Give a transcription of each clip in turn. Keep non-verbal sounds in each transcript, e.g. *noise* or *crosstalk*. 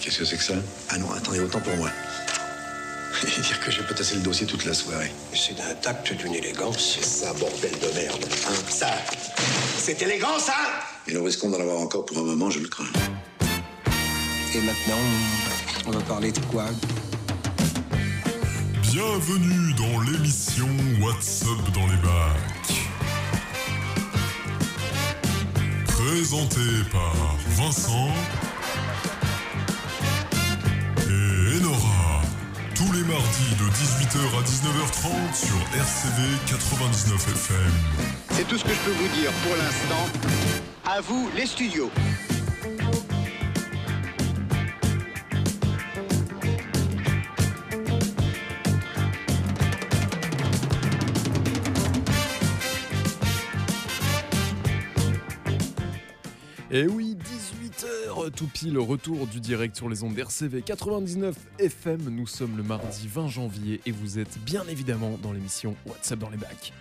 Qu'est-ce que c'est que ça? Ah non, attendez, autant pour moi. *laughs* Et dire que j'ai potassé le dossier toute la soirée. C'est d'un tact, d'une élégance. C'est ça, bordel de merde. Hein Ça, c'est élégant, ça Et nous risquons d'en avoir encore pour un moment, je le crains. Et maintenant, on va parler de quoi? Bienvenue dans l'émission What's Up dans les bacs. Présenté par Vincent mardis de 18h à 19h30 sur RCV 99 FM. C'est tout ce que je peux vous dire pour l'instant. À vous, les studios. Et oui, 18h tout pile, retour du direct sur les ondes RCV 99 FM. Nous sommes le mardi 20 janvier et vous êtes bien évidemment dans l'émission WhatsApp dans les bacs.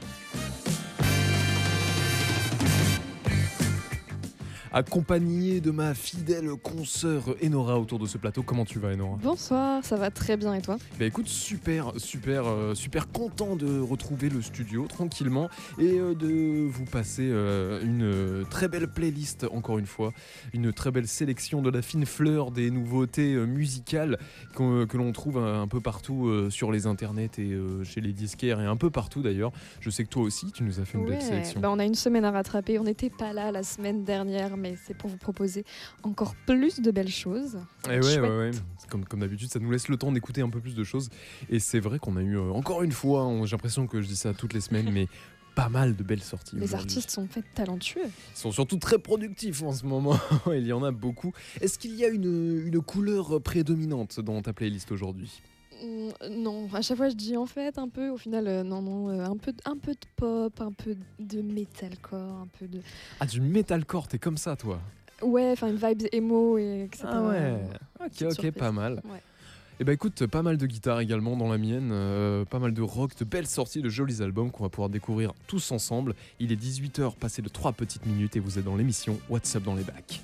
Accompagné de ma fidèle consoeur Enora autour de ce plateau. Comment tu vas Enora? Bonsoir, ça va très bien et toi? Bah écoute, super, super, euh, super content de retrouver le studio tranquillement et euh, de vous passer euh, une très belle playlist encore une fois, une très belle sélection de la fine fleur des nouveautés musicales que l'on trouve un, peu partout sur les internets et chez les disquaires et un peu partout d'ailleurs. Je sais que toi aussi, tu nous as fait une belle sélection. bah on a une semaine à rattraper. On n'était pas là la semaine dernière, mais c'est pour vous proposer encore plus de belles choses. Et ouais, Chouette. ouais, ouais. C'est Comme, comme d'habitude, ça nous laisse le temps d'écouter un peu plus de choses. Et c'est vrai qu'on a eu, euh, encore une fois, on- j'ai l'impression que je dis ça toutes les semaines, mais *laughs* pas mal de belles sorties. Les artistes sont faits talentueux. Ils sont surtout très productifs en ce moment. *laughs* Il y en a beaucoup. Est-ce qu'il y a une, une couleur prédominante dans ta playlist aujourd'hui? Non, à chaque fois je dis en fait un peu, au final euh, non non, euh, un peu un peu de pop, un peu de metalcore, un peu de Ah, du metalcore, t'es comme ça, toi ouais, enfin une vibe emo et etc. Ah ouais. Ok, ok, surprise. pas mal. Ouais. Et bah écoute, pas mal de guitare également dans la mienne, euh, pas mal de rock, de belles sorties, de jolis albums qu'on va pouvoir découvrir tous ensemble. Il est 18h, passé de 3 petites minutes et vous êtes dans l'émission What's Up dans les bacs.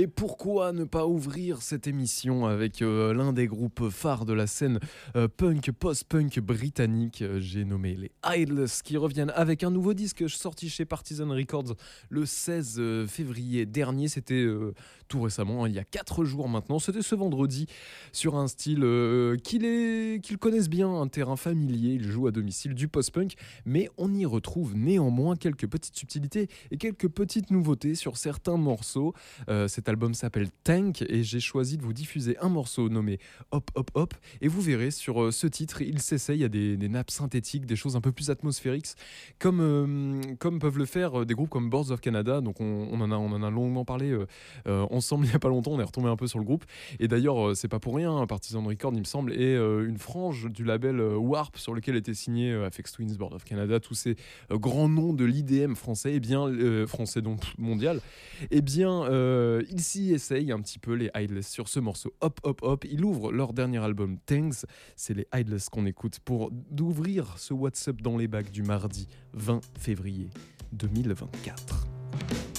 Et pourquoi ne pas ouvrir cette émission avec euh, l'un des groupes phares de la scène euh, punk, post-punk britannique euh, J'ai nommé les Idlers qui reviennent avec un nouveau disque sorti chez Partisan Records le 16 euh, février dernier. C'était tout récemment, hein, il y a 4 jours maintenant. C'était ce vendredi sur un style qu'ils connaissent bien, un terrain familier. Ils jouent à domicile du post-punk, mais on y retrouve néanmoins quelques petites subtilités et quelques petites nouveautés sur certains morceaux. Album s'appelle Tank et j'ai choisi de vous diffuser un morceau nommé Hop Hop Hop. Et vous verrez sur euh, ce titre il s'essaye à des, nappes synthétiques, des choses un peu plus atmosphériques comme, euh, comme peuvent le faire euh, des groupes comme Boards of Canada. Donc on, en, a, on en a longuement parlé ensemble il n'y a pas longtemps. On est retombé un peu sur le groupe. Et d'ailleurs c'est pas pour rien hein, Partisan Record il me semble et une frange du label Warp sur lequel était signé Aphex Twins, Board of Canada tous ces grands noms de l'IDM français. Et bien euh, français donc mondial. Eh bien, ils s'y essayent un petit peu, les Idlers, sur ce morceau Hop Hop Hop. Ils ouvrent leur dernier album, Thanks. C'est les Idlers qu'on écoute pour d'ouvrir ce WhatsApp dans les bacs du mardi 20 février 2024.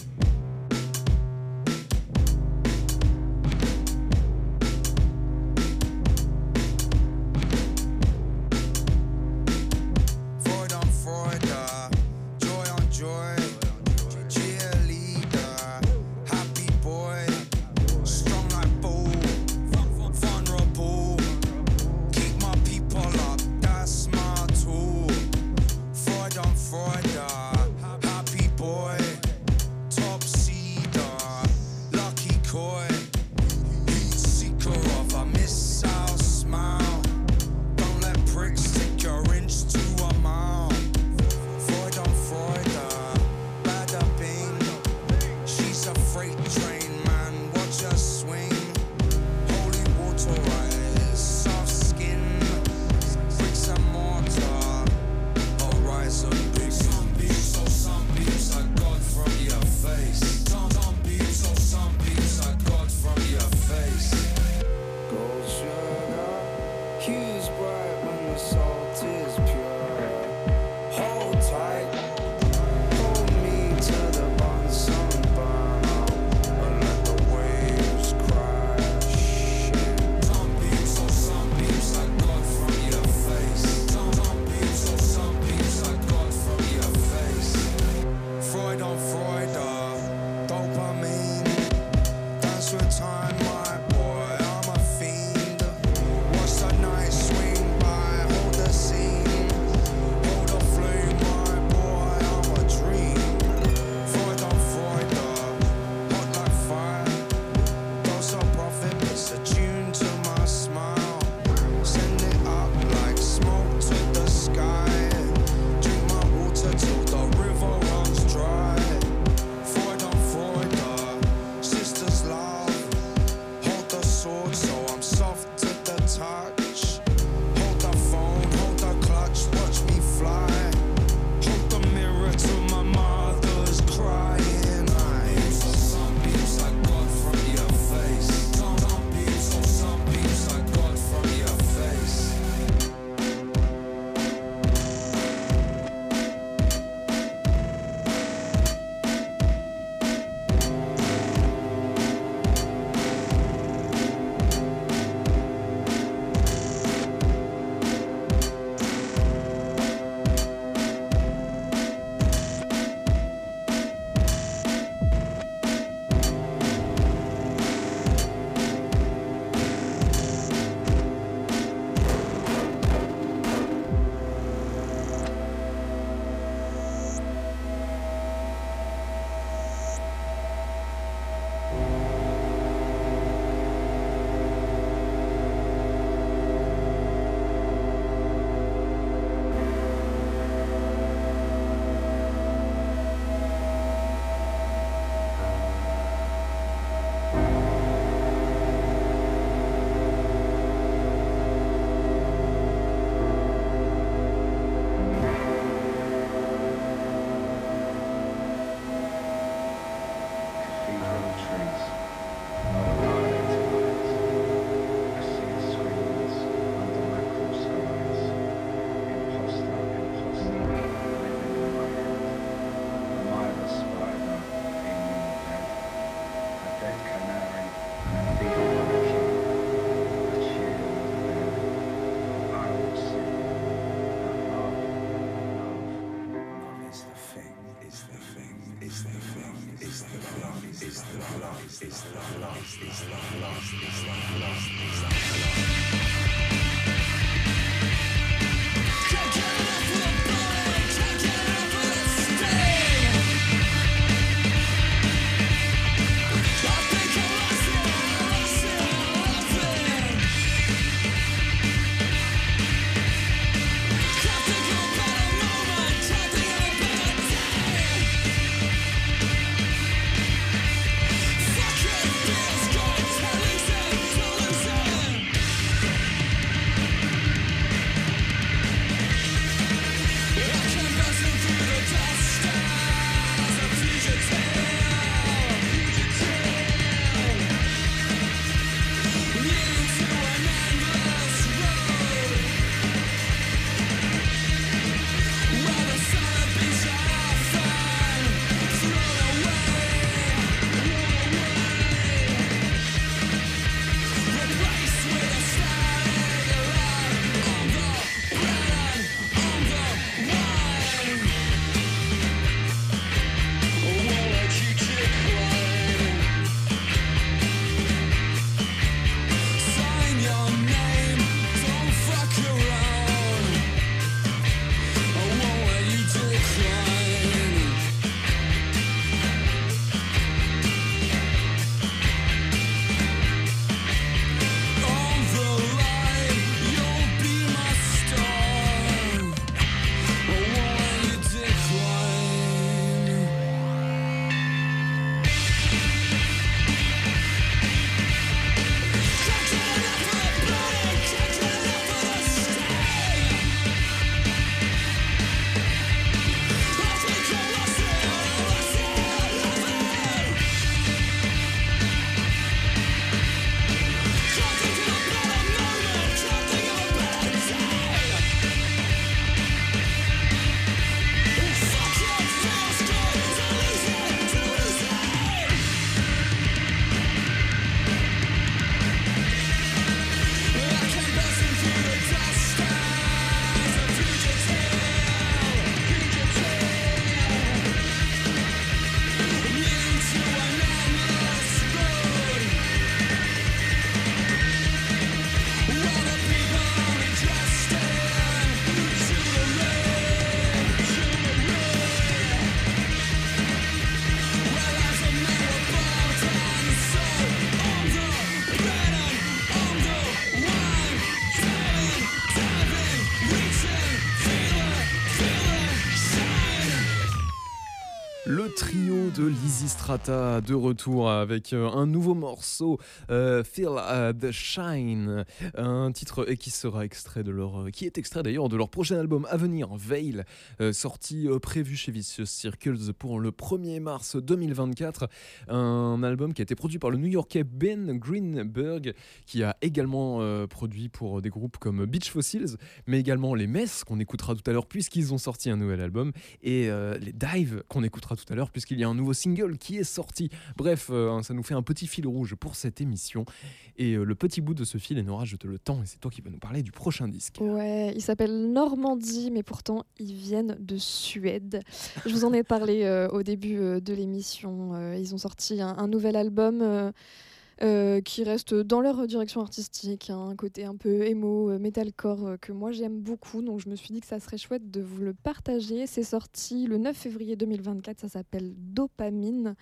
De Lizzy Strata de retour avec euh, un nouveau morceau, euh, Feel uh, the Shine, un titre qui sera extrait de leur, euh, qui est extrait d'ailleurs de leur prochain album à venir, Veil, euh, sorti euh, prévu chez Vicious Circles pour le 1er mars 2024. Un album qui a été produit par le New-Yorkais Ben Greenberg, qui a également euh, produit pour des groupes comme Beach Fossils, mais également les Messes qu'on écoutera tout à l'heure puisqu'ils ont sorti un nouvel album et euh, les Dive qu'on écoutera tout à l'heure puisqu'il y a un nouveau single qui est sorti. Bref, euh, ça nous fait un petit fil rouge pour cette émission. Et euh, le petit bout de ce fil, Nora, je te le tends et c'est toi qui vas nous parler du prochain disque. Ouais, ils s'appellent Normandie, mais pourtant ils viennent de Suède. Je vous en ai parlé euh, au début de l'émission. Ils ont sorti un nouvel album euh, qui reste dans leur direction artistique, hein, un côté un peu émo, euh, metalcore euh, que moi j'aime beaucoup. Donc je me suis dit que ça serait chouette de vous le partager. C'est sorti le 9 février 2024. Ça s'appelle Dopamine.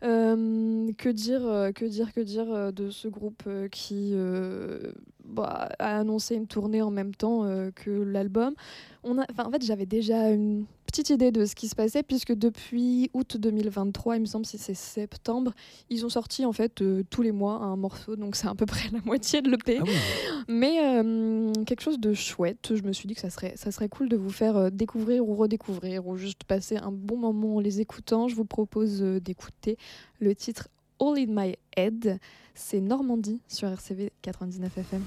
Que dire, que dire, que dire de ce groupe qui bah, a annoncé une tournée en même temps que l'album? En fait, j'avais déjà une petite idée de ce qui se passait puisque depuis août 2023, il me semble si c'est septembre, ils ont sorti en fait euh, tous les mois un morceau, donc c'est à peu près *laughs* la moitié de l'EP. Ah oui, Mais euh, quelque chose de chouette. Je me suis dit que ça serait, ça serait cool de vous faire euh, découvrir ou redécouvrir ou juste passer un bon moment en les écoutant. Je vous propose d'écouter le titre All in My Head. C'est Normandie sur RCV 99 FM.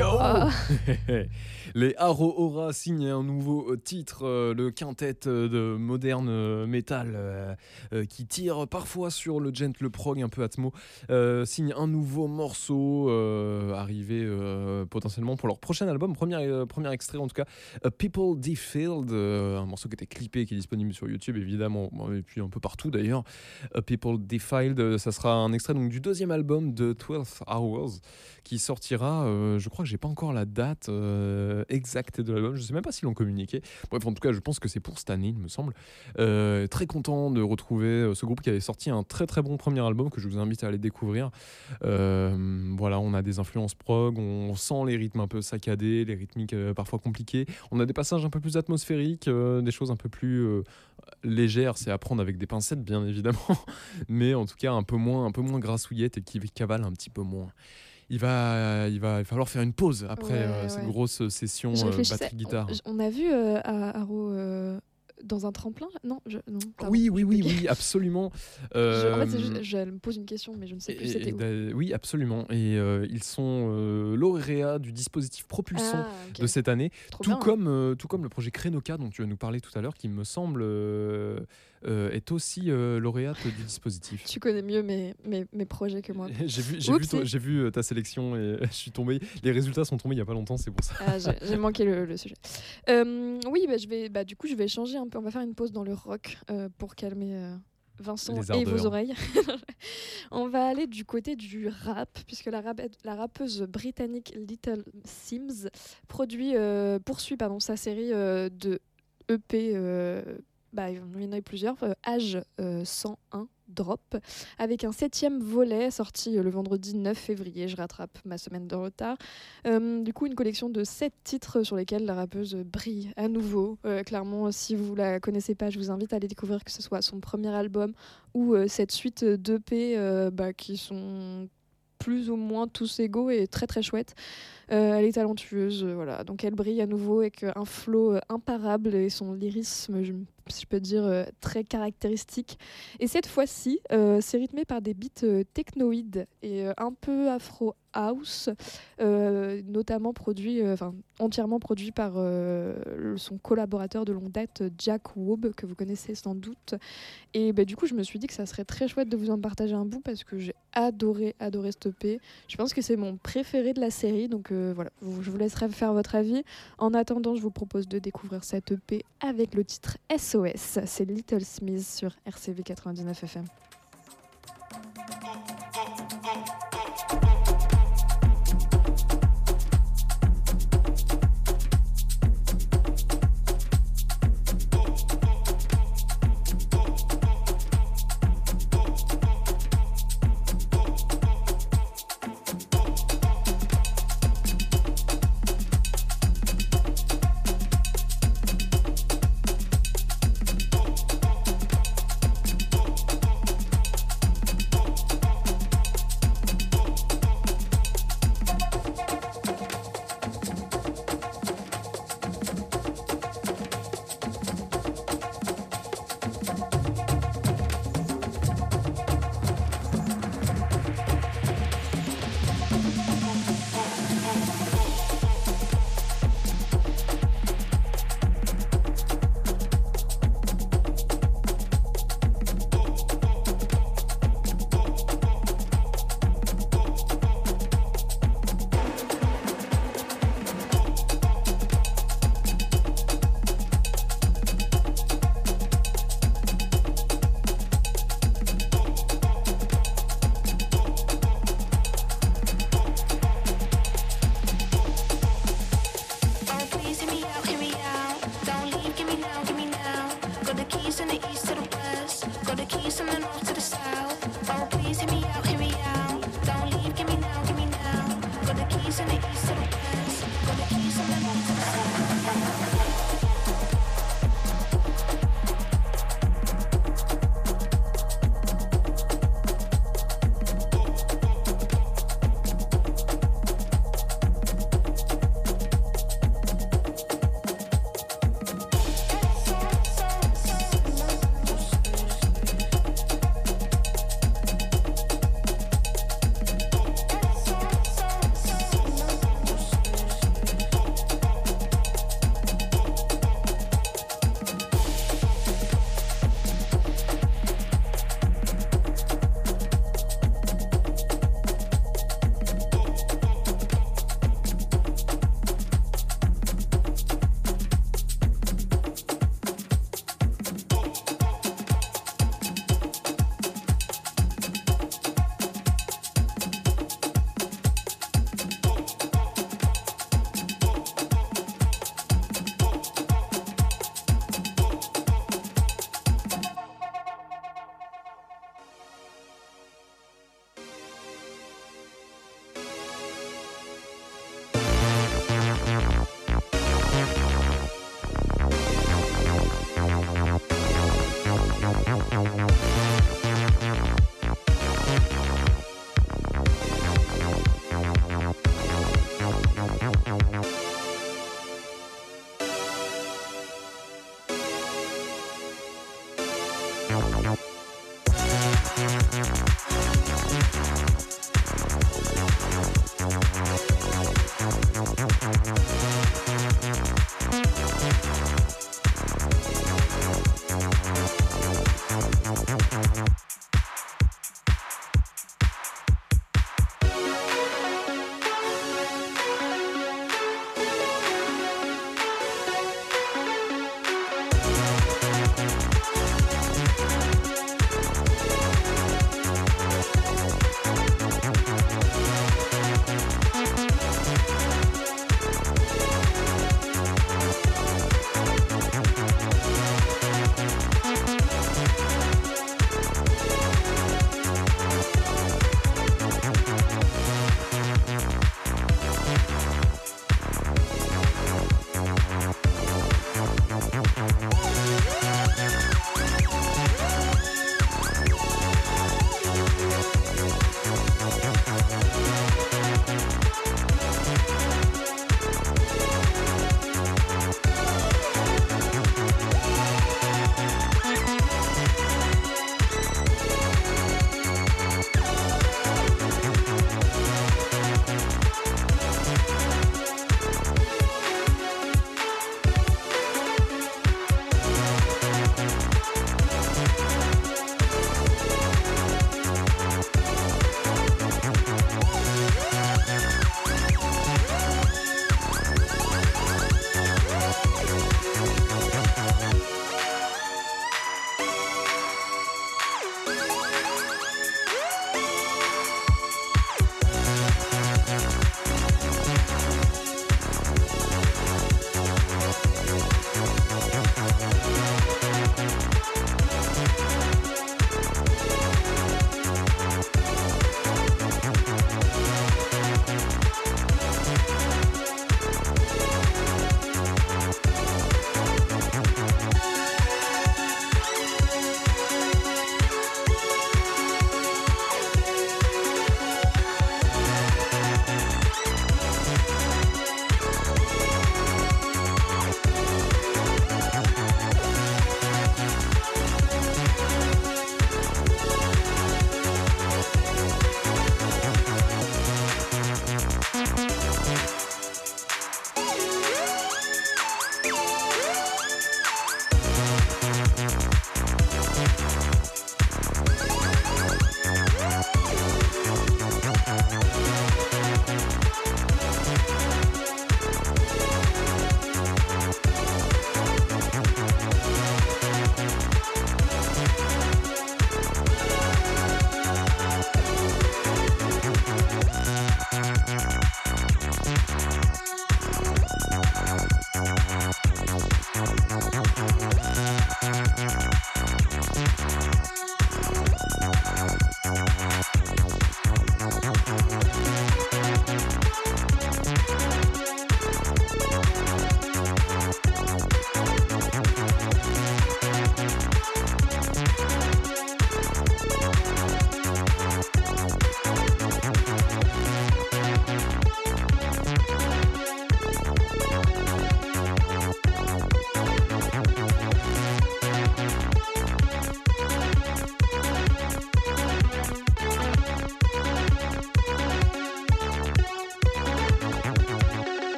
Ah. *laughs* Les Haro Aura signent un nouveau euh, titre, euh, le quintet euh, de moderne metal qui tire parfois sur le gentle prog un peu atmo, euh, signe un nouveau morceau euh, arrivé euh, potentiellement pour leur prochain album, premier, euh, premier extrait en tout cas, People Defiled, euh, un morceau qui était clippé, qui est disponible sur YouTube évidemment, et puis un peu partout d'ailleurs. People Defiled, euh, ça sera un extrait donc, du deuxième album de 12 Hours qui sortira, euh, je crois que j'ai pas encore la date euh, exacte de l'album, je sais même pas s'ils l'ont communiqué. Bref, en tout cas, je pense que c'est pour cette année, il me semble. Euh, très content de retrouver euh, ce groupe qui avait sorti un très très bon premier album que je vous invite à aller découvrir. Euh, voilà, on a des influences prog, on sent les rythmes un peu saccadés, les rythmiques euh, parfois compliqués. On a des passages un peu plus atmosphériques, euh, des choses un peu plus euh, légères, c'est à prendre avec des pincettes bien *laughs* évidemment, mais en tout cas un peu moins, un peu moins grassouillette et qui cavale un petit peu moins. Il va, il va falloir faire une pause après Ouais, euh, cette ouais. grosse session euh, réfléchissais, batterie-guitare. On, on a vu euh, à Haro dans un tremplin Non, je, non. Oui, oui, oui, oui, absolument. *laughs* Je- en fait, Euh, juste- je me pose une question, mais je ne sais plus c'était où. oui, absolument. Et euh, ils sont euh, lauréats du dispositif propulsant Ah, de cette année, Trop tout bien. comme, euh, tout comme le projet Krenoka dont tu vas nous parler tout à l'heure, qui me semble euh, est aussi euh, lauréate du dispositif. Tu connais mieux mes, mes, mes projets que moi. *laughs* J'ai vu, j'ai vu, Oupsie. ton- j'ai vu euh, ta sélection et *laughs* je suis tombé. Les résultats sont tombés il y a pas longtemps, c'est pour ça. Ah, j'ai j'ai manqué le, le sujet. *laughs* Euh, oui, bah, je vais, bah, du coup, je vais changer un peu. On va faire une pause dans le rock pour calmer Vincent et vos oreilles. On va aller du côté du rap, puisque la, rap- la rappeuse britannique Little Sims produit, euh, poursuit pardon, sa série euh, de EP. euh, bah, il y en a eu plusieurs. euh, Âge euh, 101 Drop, avec un septième volet sorti euh, le vendredi 9 février. Je rattrape ma semaine de retard. Euh, du coup, une collection de sept titres sur lesquels la rappeuse brille à nouveau. Euh, clairement, si vous la connaissez pas, je vous invite à aller découvrir que ce soit son premier album ou euh, cette suite d'EP euh, bah, qui sont plus ou moins tous égaux et très très chouettes. Euh, elle est talentueuse, euh, voilà. Donc elle brille à nouveau avec euh, un flow euh, imparable et son lyrisme, si je peux dire, euh, très caractéristique. Et cette fois-ci, euh, c'est rythmé par des beats euh, technoïdes et un peu afro house, notamment produit, enfin entièrement produit par son collaborateur de longue date, Jack Wob, que vous connaissez sans doute. Et bah, du coup, je me suis dit que ça serait très chouette de vous en partager un bout parce que j'ai adoré, adoré ce EP. Je pense que c'est mon préféré de la série, donc voilà, je vous laisserai faire votre avis. En attendant, je vous propose de découvrir cette EP avec le titre C'est Little Smith sur RCV 99 FM.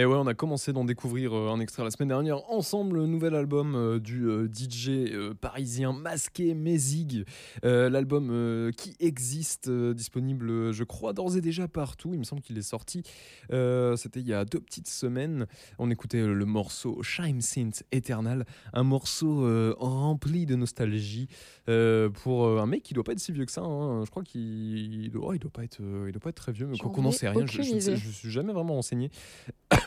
Et ouais, on a commencé d'en découvrir euh, un extrait la semaine dernière ensemble, le nouvel album euh, du euh, DJ parisien masqué Mézig. L'album qui existe, disponible, je crois, d'ores et déjà partout. Il me semble qu'il est sorti. C'était il y a deux petites semaines. On écoutait le morceau Shime Synth Eternal, un morceau rempli de nostalgie pour un mec qui doit pas être si vieux que ça. hein. Je crois qu'il il doit, il doit pas être, il doit pas être très vieux, mais qu'on n'en ai sait rien. Je, ne je suis jamais vraiment renseigné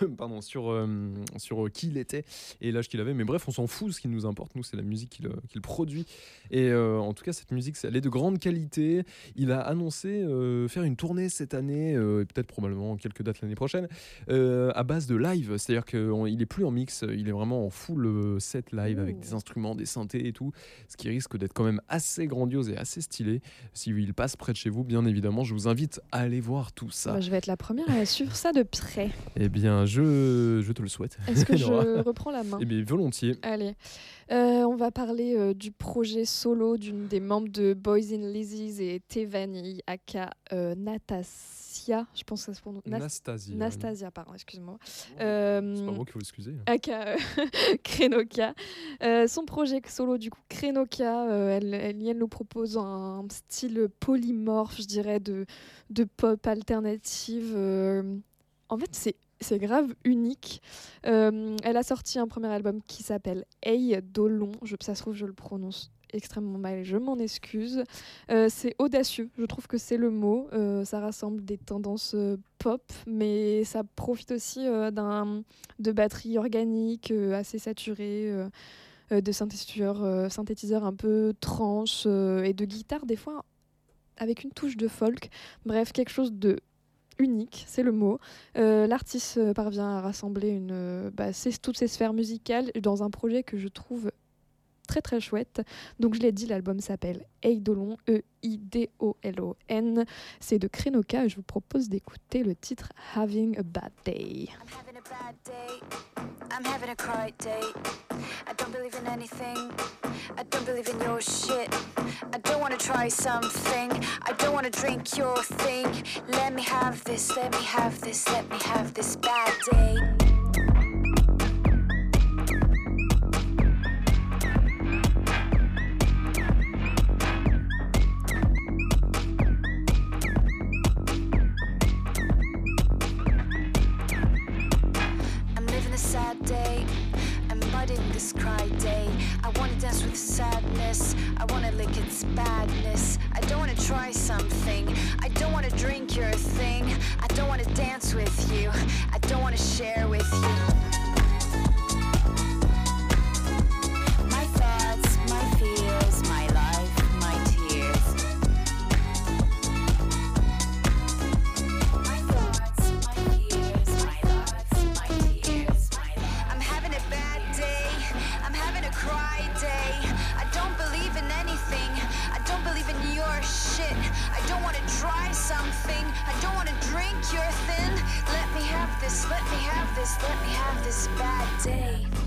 *laughs* pardon, sur, euh, sur euh, qui il était et l'âge qu'il avait. Mais bref, on s'en fout. Ce qui nous importe, nous, c'est la musique qu'il euh, qu'il produit. Et euh, en tout cas, cette musique, elle est de grande qualité. Il a annoncé faire une tournée cette année, et peut-être probablement quelques dates l'année prochaine, à base de live. C'est-à-dire qu'il est plus en mix, il est vraiment en full set live avec des instruments, des synthés et tout. Ce qui risque d'être quand même assez grandiose et assez stylé. Si il passe près de chez vous, bien évidemment, je vous invite à aller voir tout ça. Bah, je vais être la première à suivre ça de près. Eh bien, je, je te le souhaite. Est-ce que *laughs* je reprends la main Eh bien, volontiers. Allez, Euh, on va parler euh, du projet solo d'une des membres de Boys in Lizzies et Tevani, aka euh, Natasia, je pense que ça se prononce. Nas- Nastasia. Nastasia, pardon, excuse-moi. C'est pas Euh, moi qu'il faut excuser. aka euh, *laughs* Krenoka. Euh, son projet solo, du coup, Krenoka, euh, elle, elle, elle nous propose un style polymorphe, je dirais, de, de pop alternative. euh. En fait, c'est c'est grave unique. Euh, elle a sorti un premier album qui s'appelle Hey Dolon. Ça se trouve, je le prononce extrêmement mal je m'en excuse. Euh, c'est audacieux, je trouve que c'est le mot. Euh, ça rassemble des tendances pop, mais ça profite aussi d'un de batteries organiques assez saturées, de synthétiseurs, euh, un peu tranches euh, et de guitare des fois avec une touche de folk. Bref, quelque chose de unique, c'est le mot. Euh, L'artiste euh, parvient à rassembler euh, bah, toutes ces sphères musicales dans un projet que je trouve très très chouette. Donc je l'ai dit, l'album s'appelle Eidolon, E-I-D-O-L-O-N. C'est de Krenoka et je vous propose d'écouter le titre Having a Bad Day. Bad day. I'm having a cry day. I don't believe in anything. I don't believe in your shit. I don't wanna try something. I don't wanna drink your thing. Let me have this, let me have this, let me have this bad day. I wanna dance with sadness. I wanna lick its badness. I don't wanna try something. I don't wanna drink your thing. I don't wanna dance with you. I don't wanna share with you. I don't want to drink your thin. Let me have this. Let me have this. Let me have this bad. Day.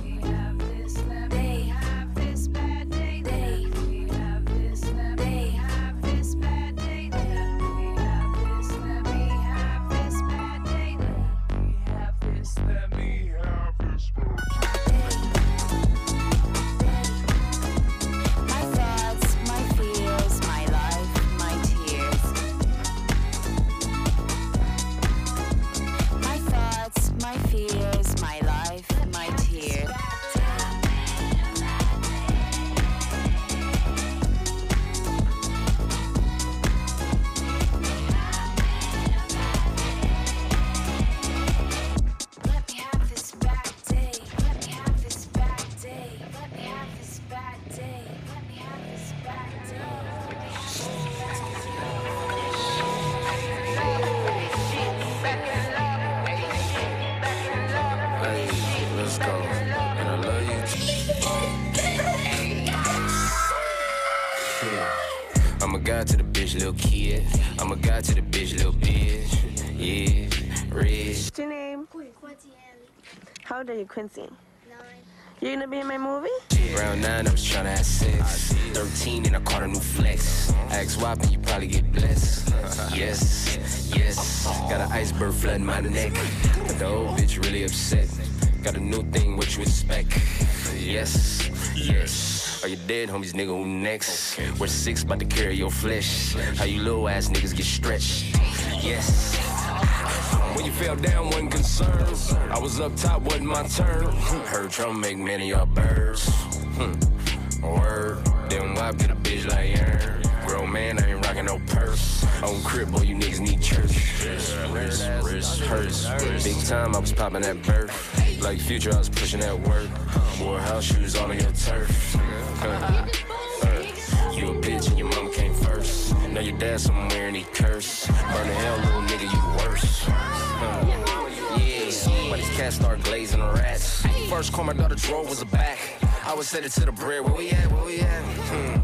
Yeah, rich. What's your name? How old are you, Quincy? Nine. You gonna be in my movie? Round nine, I was tryna have sex. 13 and I caught a new flex. Ask WAP and you probably get blessed. *laughs* yes, yes. Got an iceberg flooding my neck. But the old bitch really upset. Got a new thing, what you expect? Yes, yes. Are you dead, homies, nigga? Who next? We're six, about to carry your flesh. How you little ass niggas get stretched? Yes. When you fell down, wasn't concerned. I was up top, wasn't my turn. Heard Trump make many of birds. Hmm. Word. Then wop get a bitch like Aaron. Grown man, I ain't rocking no purse. On crib, boy, you niggas need church. Wrist, wrist, hurts. Big time, I was popping that birth. Like future, I was pushing that work. Wore house shoes all on your turf. Uh, uh, you a bitch and your mama came first. Now your dad somewhere and he curse. Burn the hell, little nigga, you worse. Uh, yeah, but these cats start glazing the rats. First call my daughter drove was a back. I was headed to the bread. Where we at? Where we at? Hmm.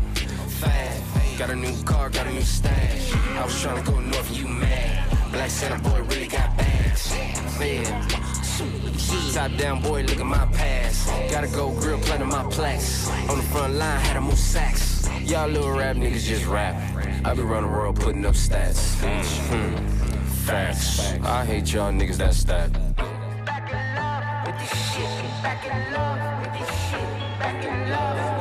Fat. Got a new car, got a new stash. I was trying to go north you mad. Black Santa boy really got bags. Yeah. Top down boy, look at my past. Gotta go grill, planting my plaques. On the front line, had to move sacks. Y'all little rap niggas just rap. I be running the world putting up stats. Mhm. Facts. I hate y'all niggas that's that stat. Hey,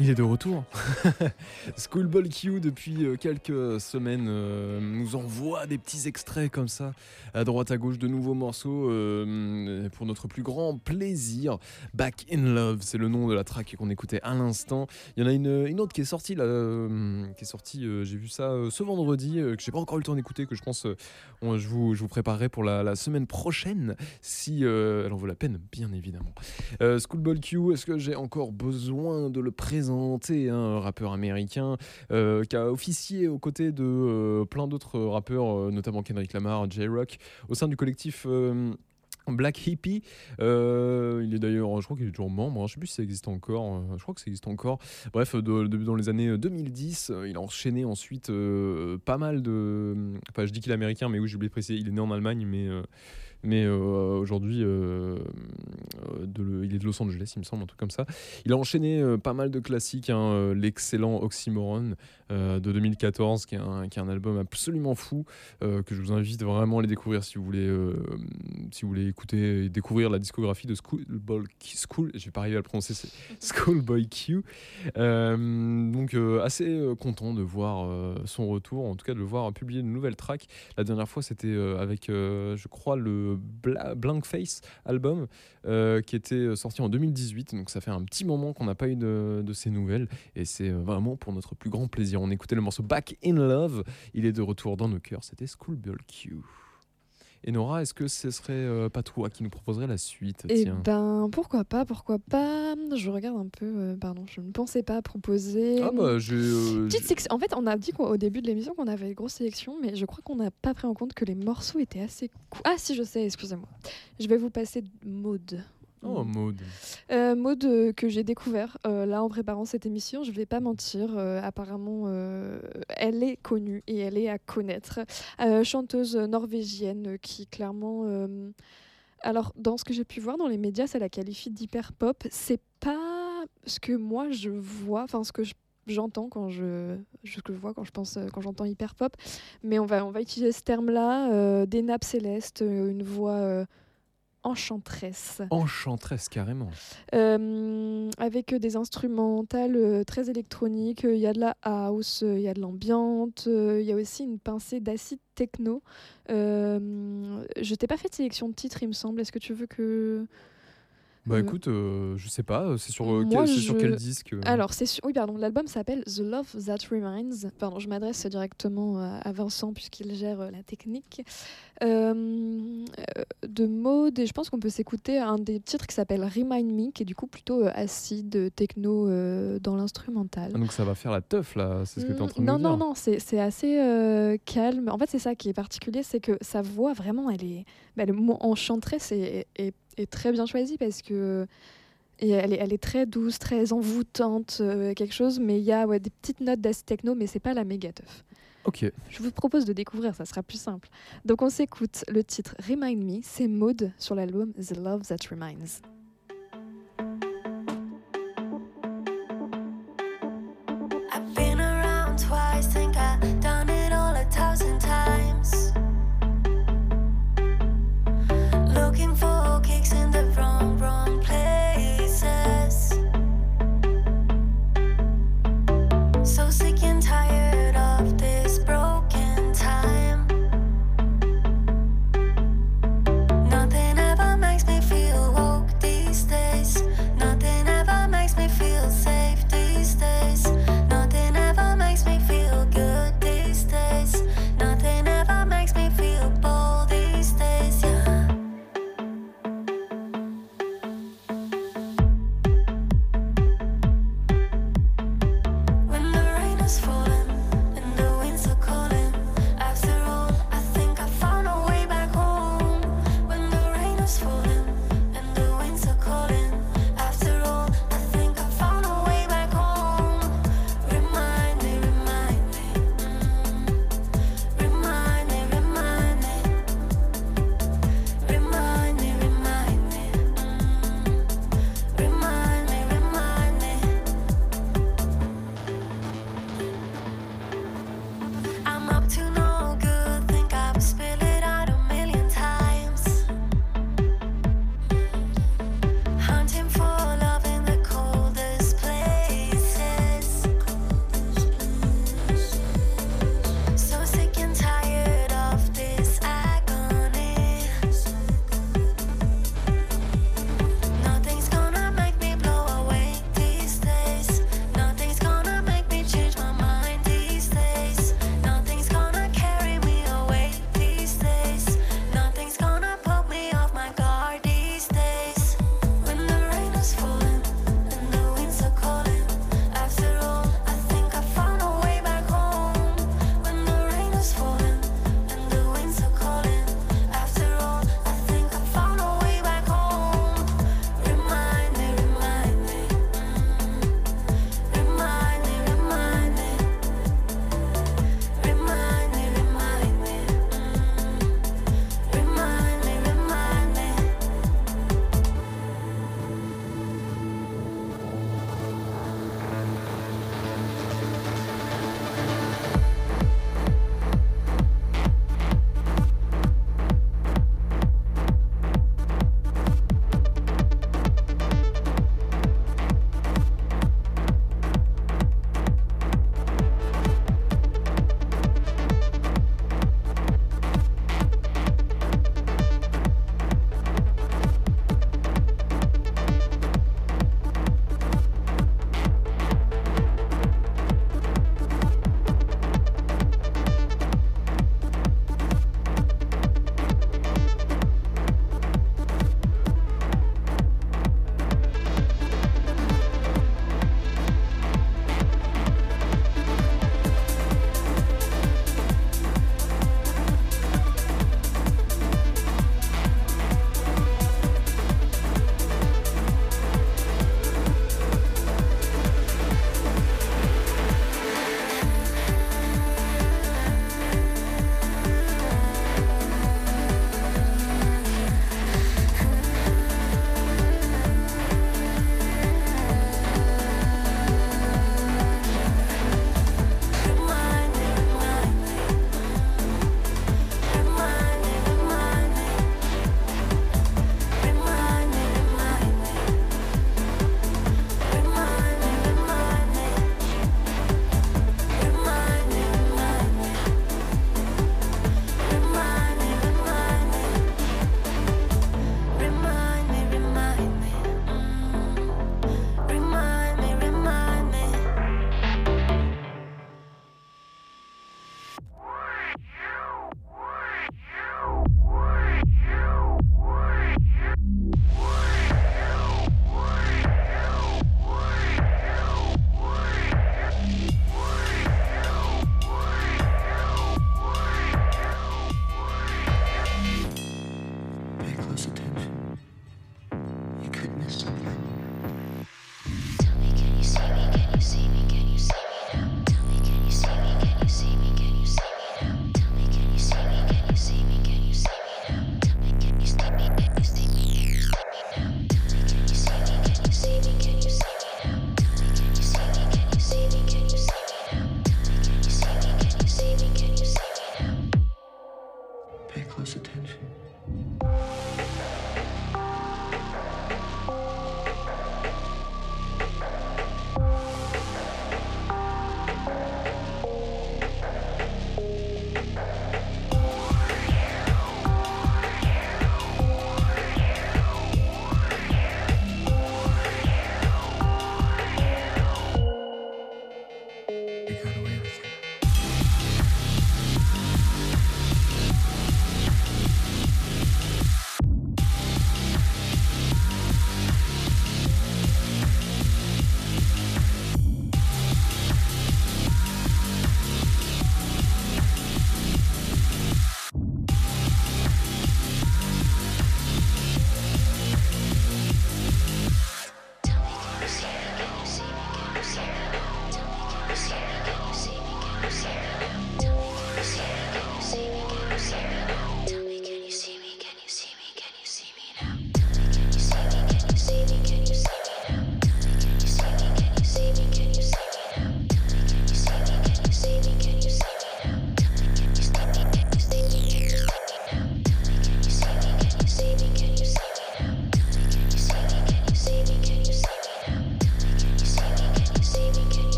Il est de retour. *laughs* Schoolboy Q, depuis euh, quelques semaines, euh, nous envoie des petits extraits comme ça, à droite à gauche, de nouveaux morceaux euh, pour notre plus grand plaisir. Back in Love, c'est le nom de la track qu'on écoutait à l'instant. Il y en a une, autre qui est sortie, qui est sortie, j'ai vu ça ce vendredi, que j'ai pas encore eu le temps d'écouter, que je pense on- je, vous, je vous préparerai pour la, semaine prochaine, si elle en vaut la peine, bien évidemment. Schoolboy Q, est-ce que j'ai encore besoin de le présenter? Hein, Un rappeur américain euh, qui a officié aux côtés de euh, plein d'autres rappeurs, euh, notamment Kendrick Lamar, J-Rock, au sein du collectif. Black Hippie, il est d'ailleurs, je crois qu'il est toujours membre, hein, je sais plus si ça existe encore, je crois que ça existe encore. Bref, de- dans les années 2010, euh, il a enchaîné ensuite pas mal de. Enfin, je dis qu'il est américain, mais oui, j'ai oublié de préciser, il est né en Allemagne, mais, mais euh, aujourd'hui, euh, euh, le- il est de Los Angeles, il me semble, un truc comme ça. Il a enchaîné euh, pas mal de classiques, hein, l'excellent Oxymoron de 2014, qui est, un, qui est un album absolument fou, que je vous invite vraiment à aller découvrir si vous voulez, si vous voulez écouter et découvrir la discographie de Schoolboy Q. School, je vais pas arriver à le prononcer, c'est *laughs* Schoolboy Q. Donc assez content de voir son retour, en tout cas de le voir publier une nouvelle track. La dernière fois, c'était avec, je crois, le Bla- Blank Face album euh, qui était sorti en 2018. Donc ça fait un petit moment qu'on n'a pas eu de, de ces nouvelles et c'est euh, vraiment pour notre plus grand plaisir. On écoutait le morceau Back in Love. Il est de retour dans nos cœurs. C'était Schoolboy Q. Et Nora, est-ce que ce serait euh, pas toi qui nous proposerait la suite Eh ben, pourquoi pas, pourquoi pas. Je regarde un peu, euh, pardon, je ne pensais pas proposer. Ah bah j'ai. euh, Petite. En fait, on a dit au début de l'émission qu'on avait une grosse sélection, mais je crois qu'on n'a pas pris en compte que les morceaux étaient assez cool. Ah si, je sais, excusez-moi. Je vais vous passer Maude. Oh, Maud. Euh, Maud euh, que j'ai découvert euh, là en préparant cette émission, je vais pas mentir, euh, apparemment elle est connue et elle est à connaître. Chanteuse norvégienne qui clairement... alors dans ce que j'ai pu voir dans les médias, ça la qualifie d'hyper pop. C'est pas ce que moi je vois, enfin ce que je j'entends quand je, ce que je vois quand je pense quand j'entends hyper pop mais on va on va utiliser ce terme là des nappes célestes une voix enchanteresse Enchanteresse carrément. euh, avec euh, des instrumentales euh, très électroniques. Il y a de la house, il y a de l'ambiante, il y a aussi une pincée d'acide techno. Euh, je t'ai pas fait de sélection de titres, il me semble. Est-ce que tu veux que Bah Euh, écoute, euh, je sais pas, euh, c'est sur, euh, quel, sur disque euh Alors, c'est sur- oui, pardon, l'album s'appelle The Love That Reminds. Pardon, je m'adresse directement à Vincent puisqu'il gère la technique. De mode, et je pense qu'on peut s'écouter un des titres qui s'appelle Remind Me, qui est du coup plutôt acide, techno dans l'instrumental. Ah, donc ça va faire la teuf là, c'est ce que tu es en train de non, me dire. non, non, c'est c'est assez calme. En fait, c'est ça qui est particulier, c'est que sa voix, vraiment, elle est. bah, le mot enchanteresse est, est, est très bien choisi parce que. Et elle, est, elle est très douce, très envoûtante, euh, quelque chose, mais il y a ouais, des petites notes d'acid techno, mais c'est pas la méga teuf. Ok. Je vous propose de découvrir, ça sera plus simple. Donc on s'écoute le titre Remind Me, c'est Maud sur l'album The Love That Reminds.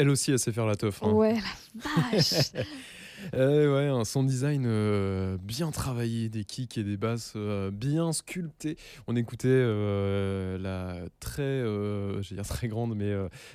Elle aussi, elle sait faire la teuf. hein. Ouais, la vache. *laughs* Euh, ouais, un son design euh, bien travaillé, des kicks et des basses euh, bien sculptés. On écoutait euh, la très, j'allais dire très grande, mais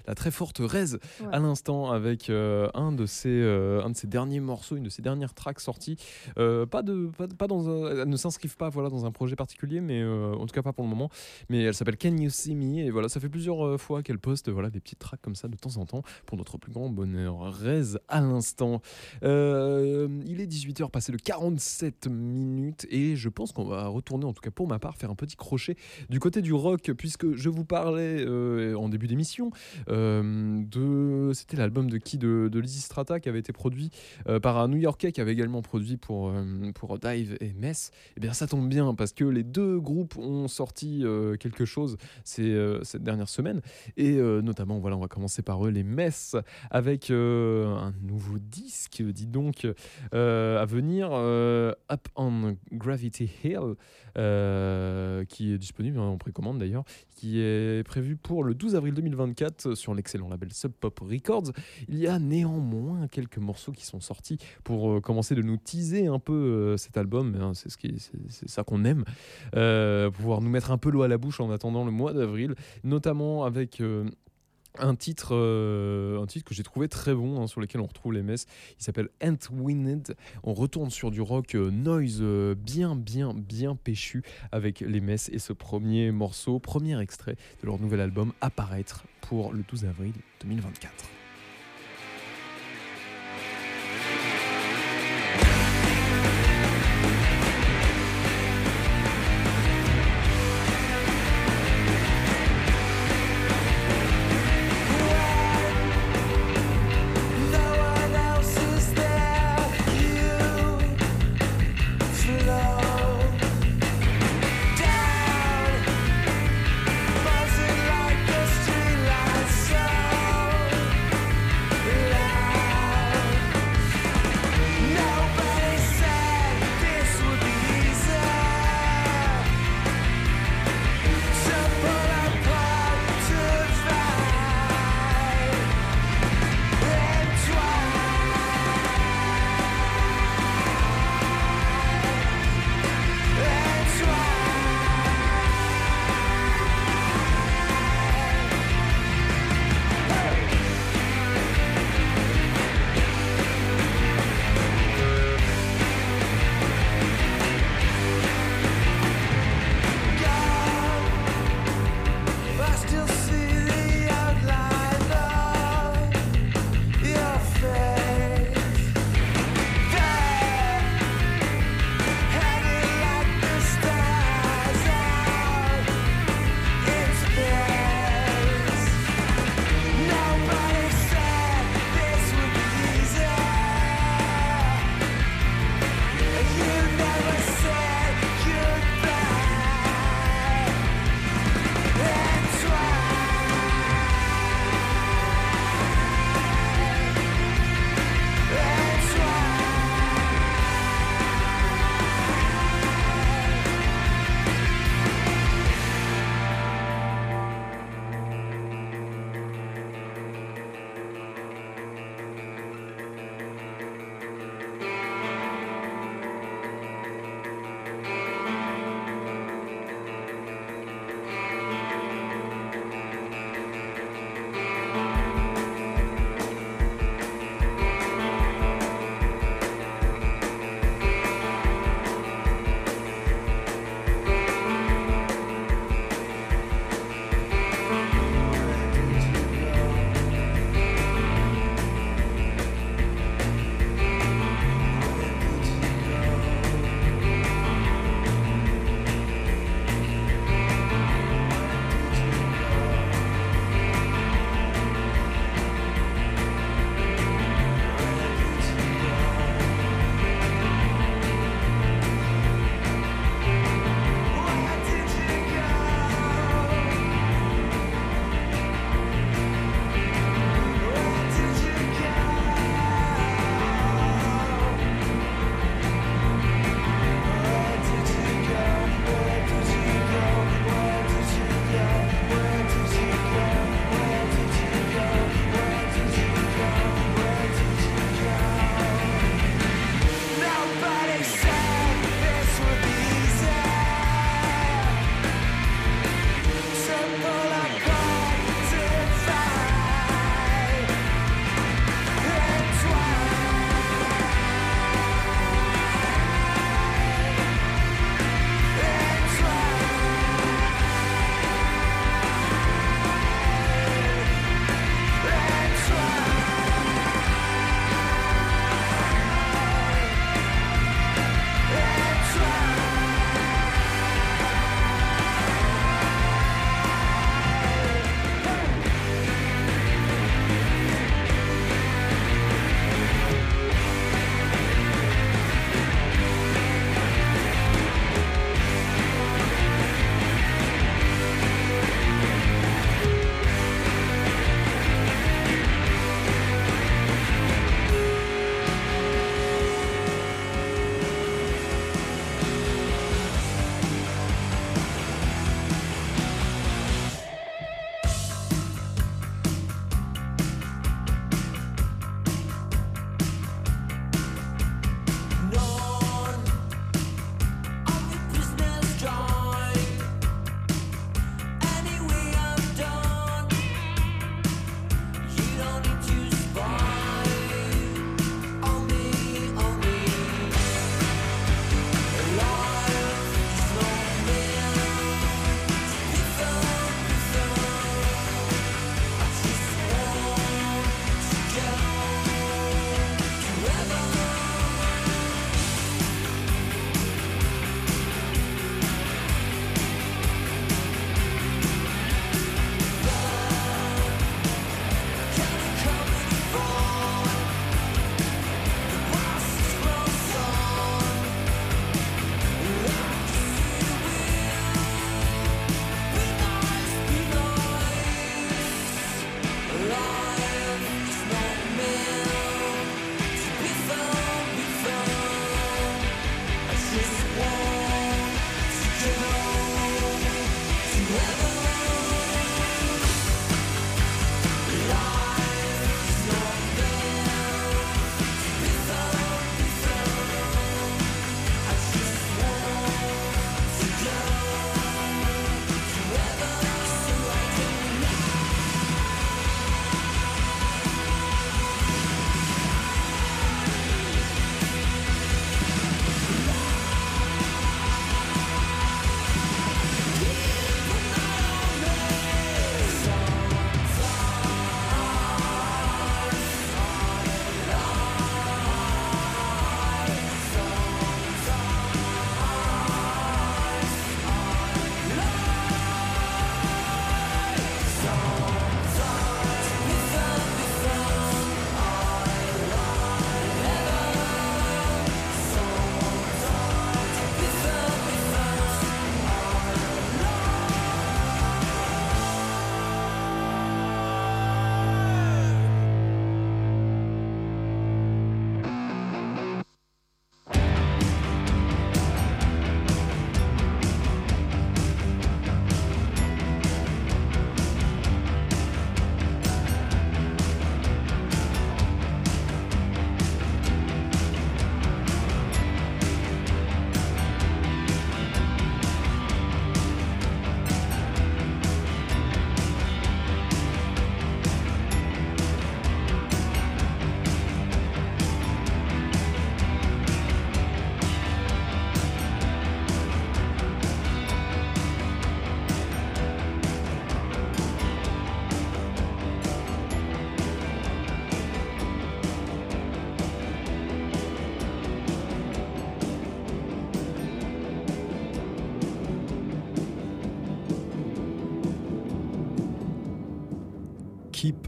la très forte Rez Ouais. à l'instant avec un de ses, un de ses derniers morceaux, une de ses dernières tracks sorties. Pas de, pas, pas dans, un- ne s'inscrivent pas voilà dans un projet particulier, mais en tout cas pas pour le moment. Mais elle s'appelle Can You See Me et voilà, ça fait plusieurs fois qu'elle poste voilà des petites tracks comme ça de temps en temps pour notre plus grand bonheur. Rez à l'instant. Euh, il est 18h passé de 47 minutes et je pense qu'on va retourner, en tout cas pour ma part, faire un petit crochet du côté du rock puisque je vous parlais euh, en début d'émission euh, de... C'était l'album de qui De, Lizzy Strata qui avait été produit euh, par un New-Yorkais qui avait également produit pour, euh, pour Dive et Mess. Et bien ça tombe bien parce que les deux groupes ont sorti euh, quelque chose euh, cette dernière semaine et euh, notamment, voilà, on va commencer par eux, les Mess avec euh, un nouveau disque, dis donc, euh, à venir, euh, Up on Gravity Hill, euh, qui est disponible en précommande d'ailleurs, qui est prévu pour le 12 avril 2024 sur l'excellent label Sub Pop Records. Il y a néanmoins quelques morceaux qui sont sortis pour commencer de nous teaser un peu cet album, hein, c'est ce qui- c'est- ça qu'on aime, pouvoir nous mettre un peu l'eau à la bouche en attendant le mois d'avril, notamment avec un titre, euh, un titre que j'ai trouvé très bon, hein, sur lequel on retrouve les messes. Il s'appelle Ant Winned. On retourne sur du rock euh, noise euh, bien, bien, bien péchu avec les messes et ce premier morceau, premier extrait de leur nouvel album apparaître pour le 12 avril 2024.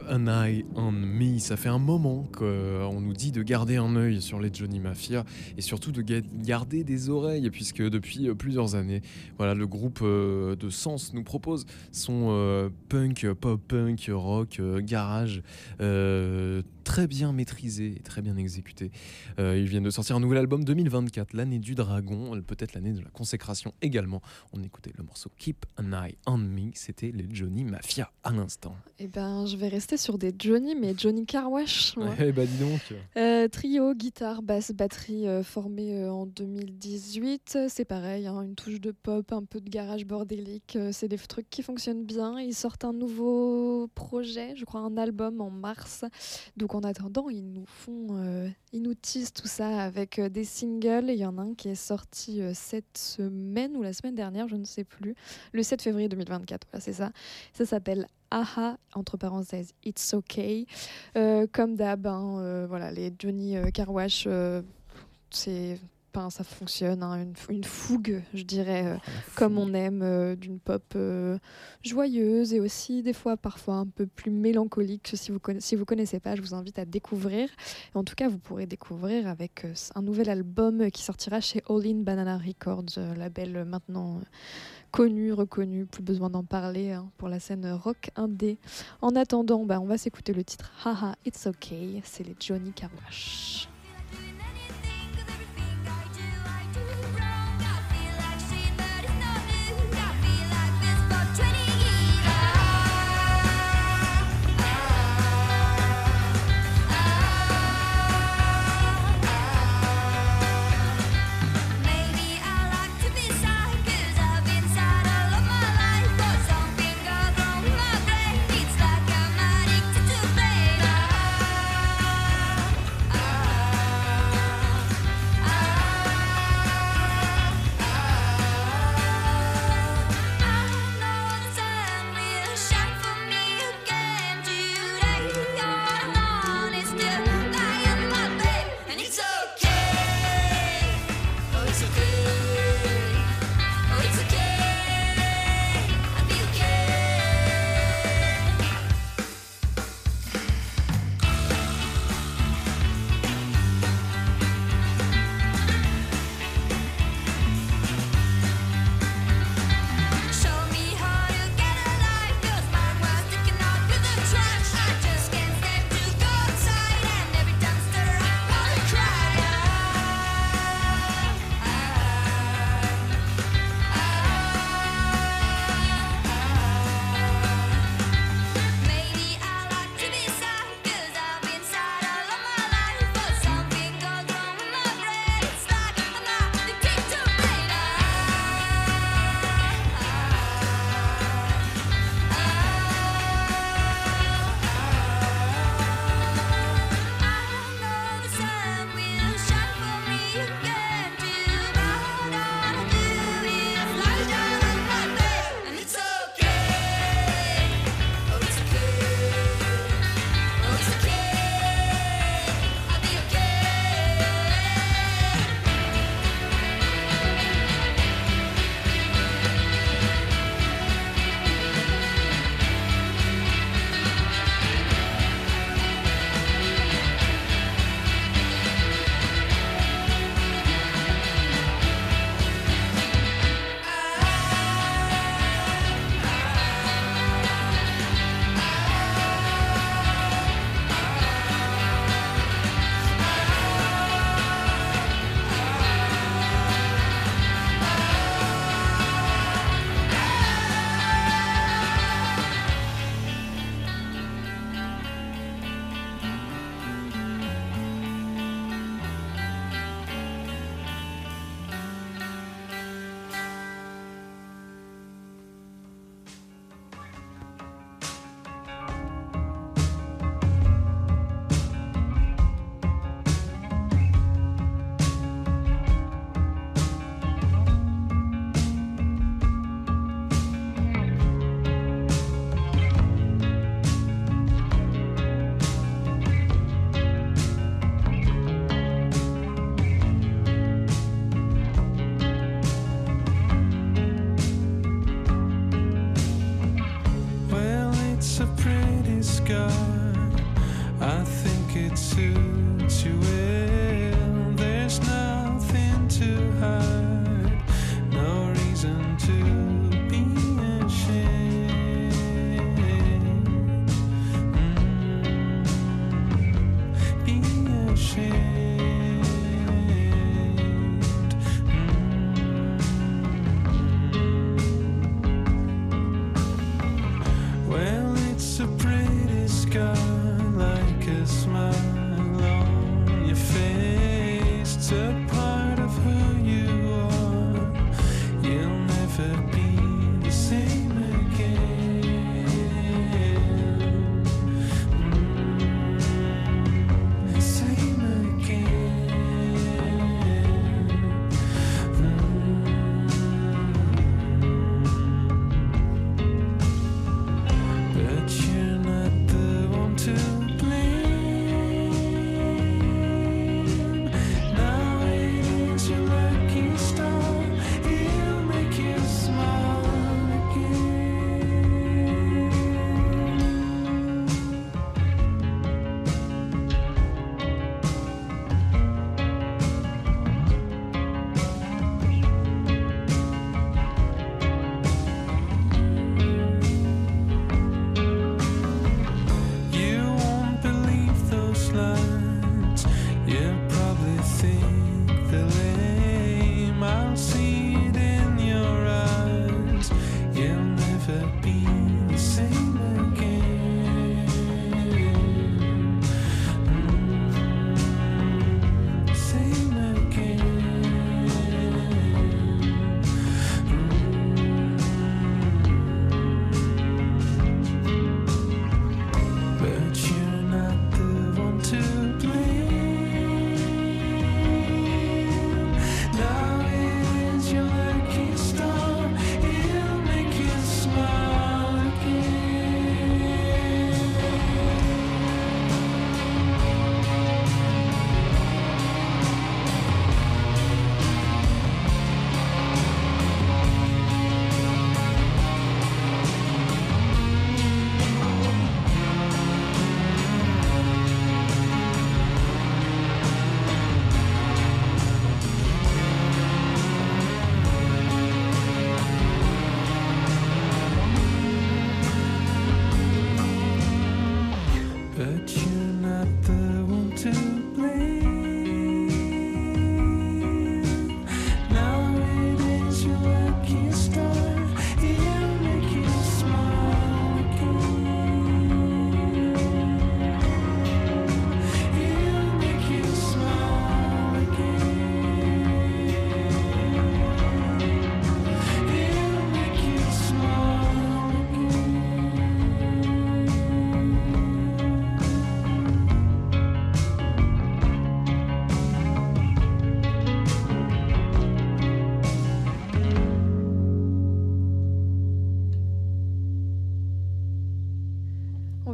An Eye on Me. Ça fait un moment qu'on nous dit de garder un œil sur les Johnny Mafia et surtout de ga- garder des oreilles, puisque depuis euh, plusieurs années, voilà, le groupe euh, de Sens nous propose son euh, punk, pop-punk, rock, euh, garage, très bien maîtrisé et très bien exécuté. Euh, ils viennent de sortir un nouvel album 2024, l'année du dragon, peut-être l'année de la consécration également. On écoutait le morceau Keep an Eye on Me, c'était les Johnny Mafia à l'instant. Eh ben, je vais rester sur des Johnny, mais Johnny Carwash. *laughs* Eh bah dis donc. Euh, trio, guitare, basse, batterie euh, formé en 2018. C'est pareil, hein, une touche de pop, un peu de garage bordélique. c'est des trucs qui fonctionnent bien. Ils sortent un nouveau projet, je crois un album en mars. Donc en attendant, ils nous font, euh, ils nous teasent tout ça avec euh, des singles. Il y en a un qui est sorti euh, cette semaine ou la semaine dernière, je ne sais plus. Le 7 février 2024, voilà, c'est ça. Ça s'appelle Aha, entre parenthèses, It's Okay. Euh, comme d'hab, hein, voilà, les Johnny Carwash, c'est, enfin, ça fonctionne, hein, une, une fougue, je dirais, euh, comme on aime, euh, d'une pop euh, joyeuse et aussi des fois parfois un peu plus mélancolique. Si vous si vous connaissez pas, je vous invite à découvrir. Et en tout cas, vous pourrez découvrir avec un nouvel album qui sortira chez All In Banana Records, label maintenant. connu, reconnu, plus besoin d'en parler hein, pour la scène rock indé. En attendant, bah, on va s'écouter le titre Haha It's Okay, c'est les Johnny Carwash.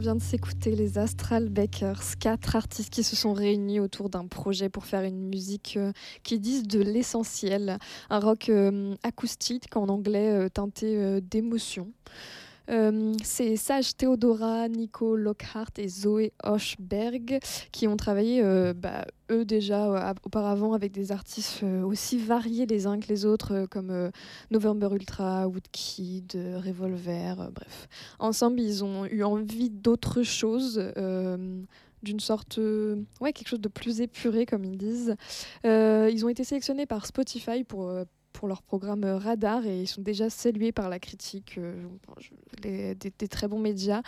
Vient de s'écouter les Astral Bakers, quatre artistes qui se sont réunis autour d'un projet pour faire une musique euh, qui dise de l'essentiel, un rock euh, acoustique en anglais euh, teinté d'émotion. Euh, c'est Sage Theodora, Nico Lockhart et Zoé Hochberg qui ont travaillé, euh, bah, eux déjà euh, auparavant, avec des artistes euh, aussi variés les uns que les autres, comme November Ultra, Woodkid, Revolver, bref. Ensemble, ils ont eu envie d'autre chose. d'une sorte, ouais, quelque chose de plus épuré, comme ils disent. Ils ont été sélectionnés par Spotify pour, pour leur programme Radar et ils sont déjà salués par la critique, euh, les- des, des très bons médias.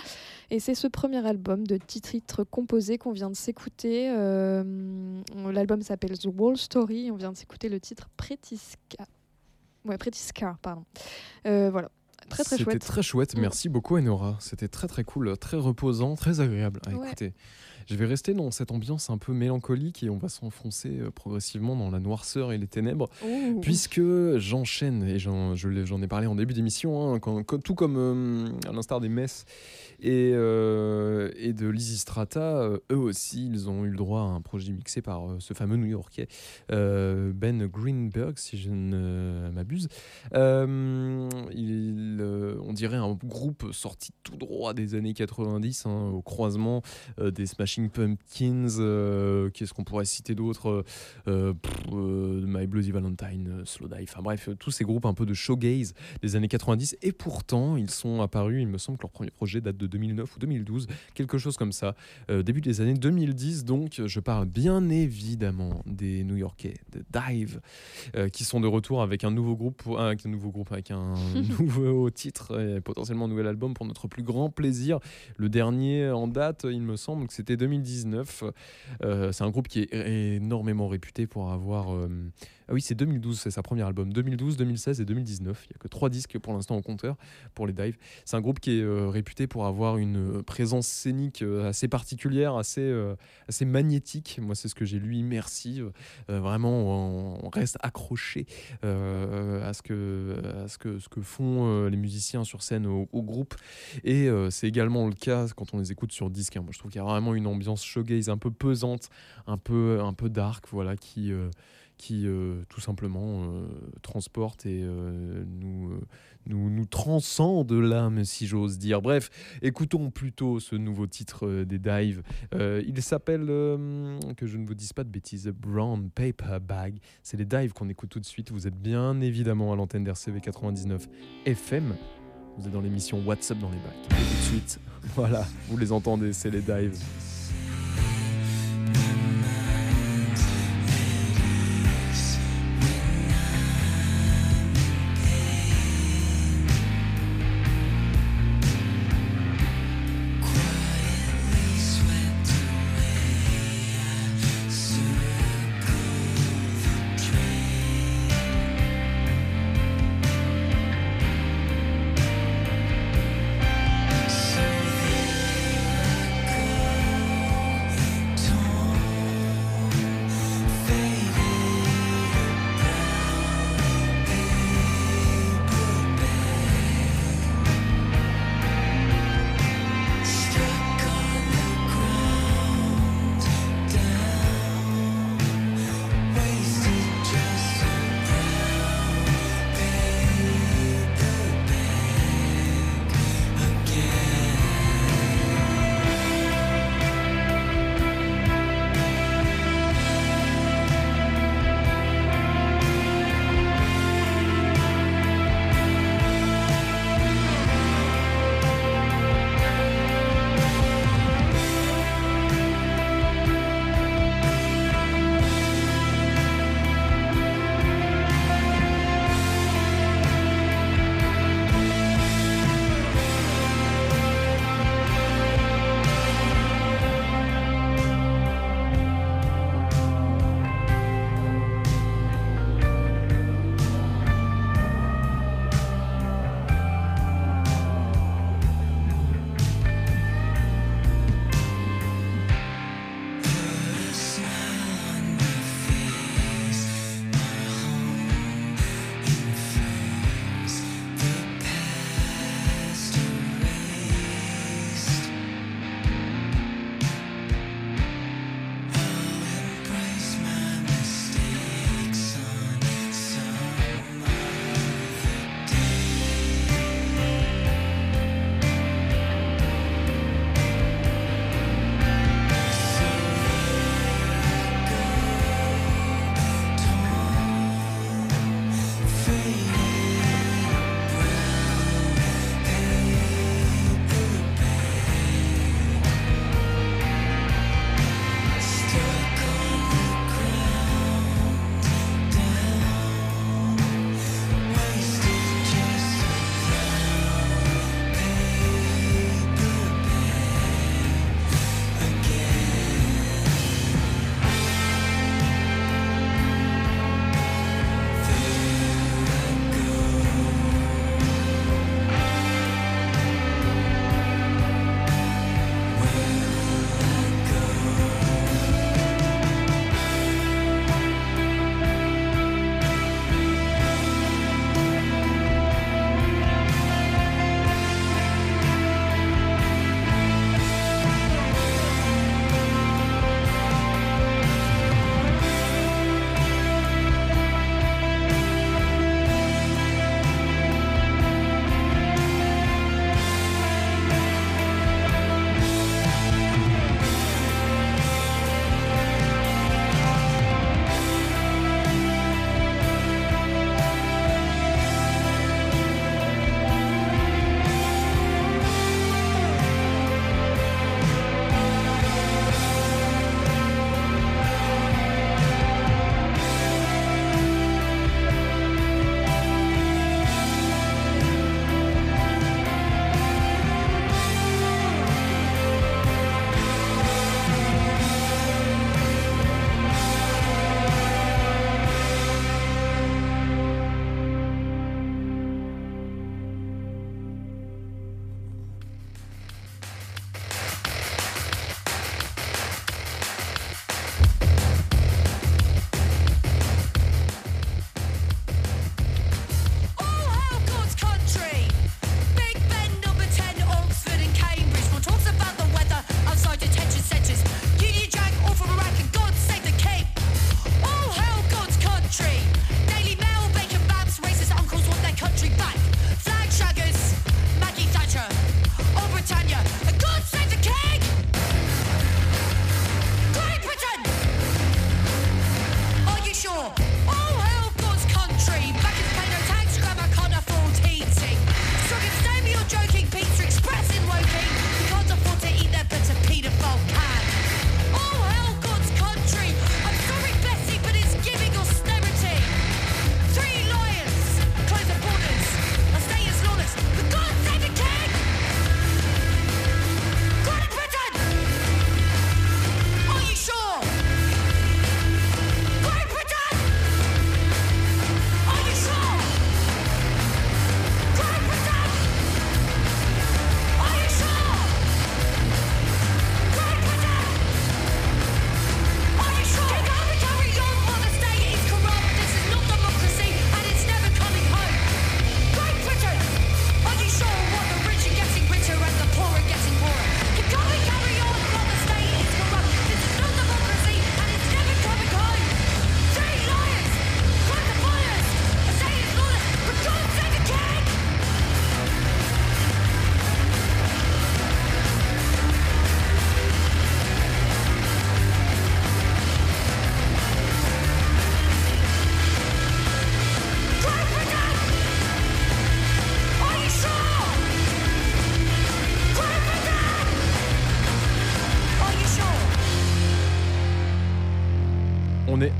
Et c'est ce premier album de 10 titres composés qu'on vient de s'écouter. Euh, L'album s'appelle The Wall Story. On vient de s'écouter le titre Pretiska. Ouais, Pretiska, pardon. Euh, voilà. Très très C'était chouette. très chouette. Mm. Merci beaucoup, Enora. C'était très très cool, très reposant, très agréable à Ouais. écouter. Je vais rester dans cette ambiance un peu mélancolique et on va s'enfoncer euh, progressivement dans la noirceur et les ténèbres. Puisque j'enchaîne, et j'en je ai parlé en début d'émission, hein, tout comme euh, à l'instar des Messes et, euh, et de Lysistrata, euh, eux aussi, ils ont eu le droit à un projet mixé par euh, ce fameux New-Yorkais Ben Greenberg, si je ne m'abuse. Il, on dirait un groupe sorti tout droit des années 90, hein, au croisement des Smashing Pumpkins. euh, Qu'est-ce qu'on pourrait citer d'autre Euh, euh, My Bloody Valentine, Slow Dive. Enfin bref, tous ces groupes un peu de showgaze des années 90. Et pourtant, ils sont apparus, il me semble que leur premier projet date de 2009 ou 2012, quelque chose comme ça. Euh, début des années 2010, donc, je parle bien évidemment des New-Yorkais, de Dive, qui sont de retour avec un nouveau groupe, pour- avec un nouveau groupe, avec un *laughs* nouveau titre et potentiellement un nouvel album pour notre plus grand plaisir. Le dernier en date, il me semble que c'était 2019. Euh, c'est un groupe qui est énormément réputé pour avoir. Ah oui, c'est 2012, c'est sa premier album. 2012, 2016 et 2019. Il n'y a que trois disques pour l'instant au compteur pour les Dive. C'est un groupe qui est euh, réputé pour avoir une euh, présence scénique euh, assez particulière, assez, assez magnétique. Moi, c'est ce que j'ai lu, immersive. Vraiment, on, reste accroché à, ce que, ce que, ce que font les musiciens sur scène au, groupe. Et c'est également le cas quand on les écoute sur disque. hein. Moi, je trouve qu'il y a vraiment une ambiance shoegaze un peu pesante, un peu, un peu dark, voilà, qui, qui euh, tout simplement euh, transporte et euh, nous, nous, nous transcende l'âme, si j'ose dire. Bref, écoutons plutôt ce nouveau titre des Dive. Euh, il s'appelle, que je ne vous dise pas de bêtises, Brown Paper Bag. C'est les Dive qu'on écoute tout de suite. Vous êtes bien évidemment à l'antenne d'RCV 99 FM. Vous êtes dans l'émission WhatsApp dans les bacs. Et tout de suite, voilà, vous les entendez, c'est les Dive.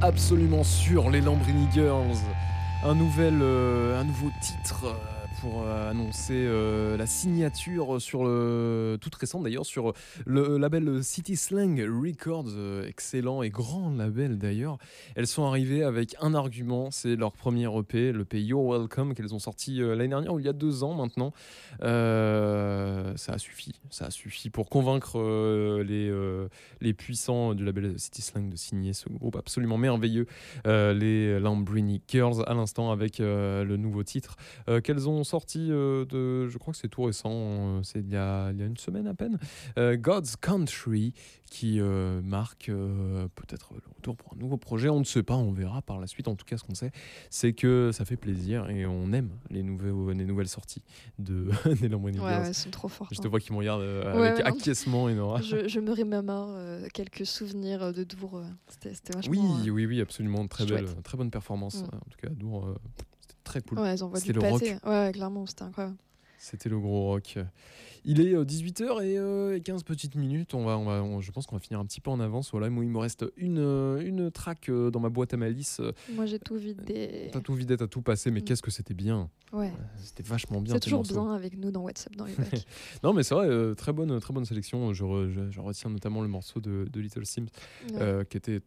Absolument sûr, les Lambrini Girls. Un, nouvel, euh, un nouveau titre euh, pour euh, annoncer euh, la signature sur le, toute récente d'ailleurs sur le label City Slang Records, euh, excellent et grand label d'ailleurs. Elles sont arrivées avec un argument, c'est leur premier EP, le EP You're Welcome qu'elles ont sorti euh, l'année dernière ou il y a deux ans maintenant. Euh, ça a suffi, ça a suffi pour convaincre euh, les, euh, les puissants du label City Slang de signer ce groupe absolument merveilleux, euh, les Lambrini Girls, à l'instant avec euh, le nouveau titre euh, qu'elles ont sorti euh, de, je crois que c'est tout récent, euh, c'est il y, a, il y a une semaine à peine, euh, God's Country, qui marque peut-être le retour pour un nouveau projet. On ne sait pas, on verra par la suite. En tout cas, ce qu'on sait, c'est que ça fait plaisir et on aime les, nouveaux, les nouvelles sorties de *laughs* Lambrini Ouais, ouais, sont trop fortes, Je te hein. vois qui me regarde Ouais, avec non. acquiescement, Enora. Je, je me remémore quelques souvenirs de Dour. C'était vachement. Oui, oui, oui, absolument. Très belle, très bonne performance. Mm. En tout cas, Dour, très cool. Ouais, elles envoient du C'était le rock. Ouais, clairement, c'était incroyable. C'était le gros rock. Il est 18h et euh, 15 petites minutes. On va, on va, on- je pense qu'on va finir un petit peu en avance. Voilà, moi, il me reste une, euh, une track euh, dans ma boîte à malice. Euh, Moi, j'ai tout vidé. T'as tout vidé, t'as tout passé, mais Mm. qu'est-ce que c'était bien. Ouais. C'était vachement bien. C'est toujours bien avec nous dans WhatsApp, dans les *laughs* non, mais c'est vrai, euh, très bonne, très bonne sélection. Je, re- je- je retiens notamment le morceau de, de Little Sims, Ouais. euh, qui était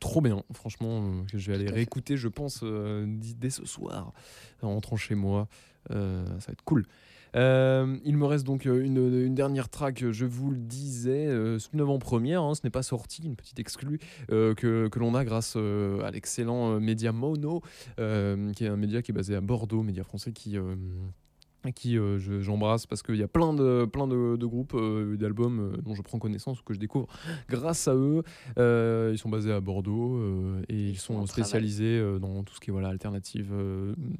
trop bien. Franchement, euh, que je vais aller réécouter, je pense, euh, dès ce soir, en rentrant chez moi. Euh, ça va être cool. Euh, il me reste donc une, une dernière track, je vous le disais, euh, avant-première, hein, ce n'est pas sorti, une petite exclue euh, que, que l'on a grâce à l'excellent média Mono, qui est un média qui est basé à Bordeaux, média français qui, qui euh, je- j'embrasse parce qu'il y a plein de, plein de, de groupes, euh, d'albums euh, dont je prends connaissance ou que je découvre grâce à eux. Euh, ils sont basés à Bordeaux et ils, sont spécialisés dans tout ce qui est voilà, alternative,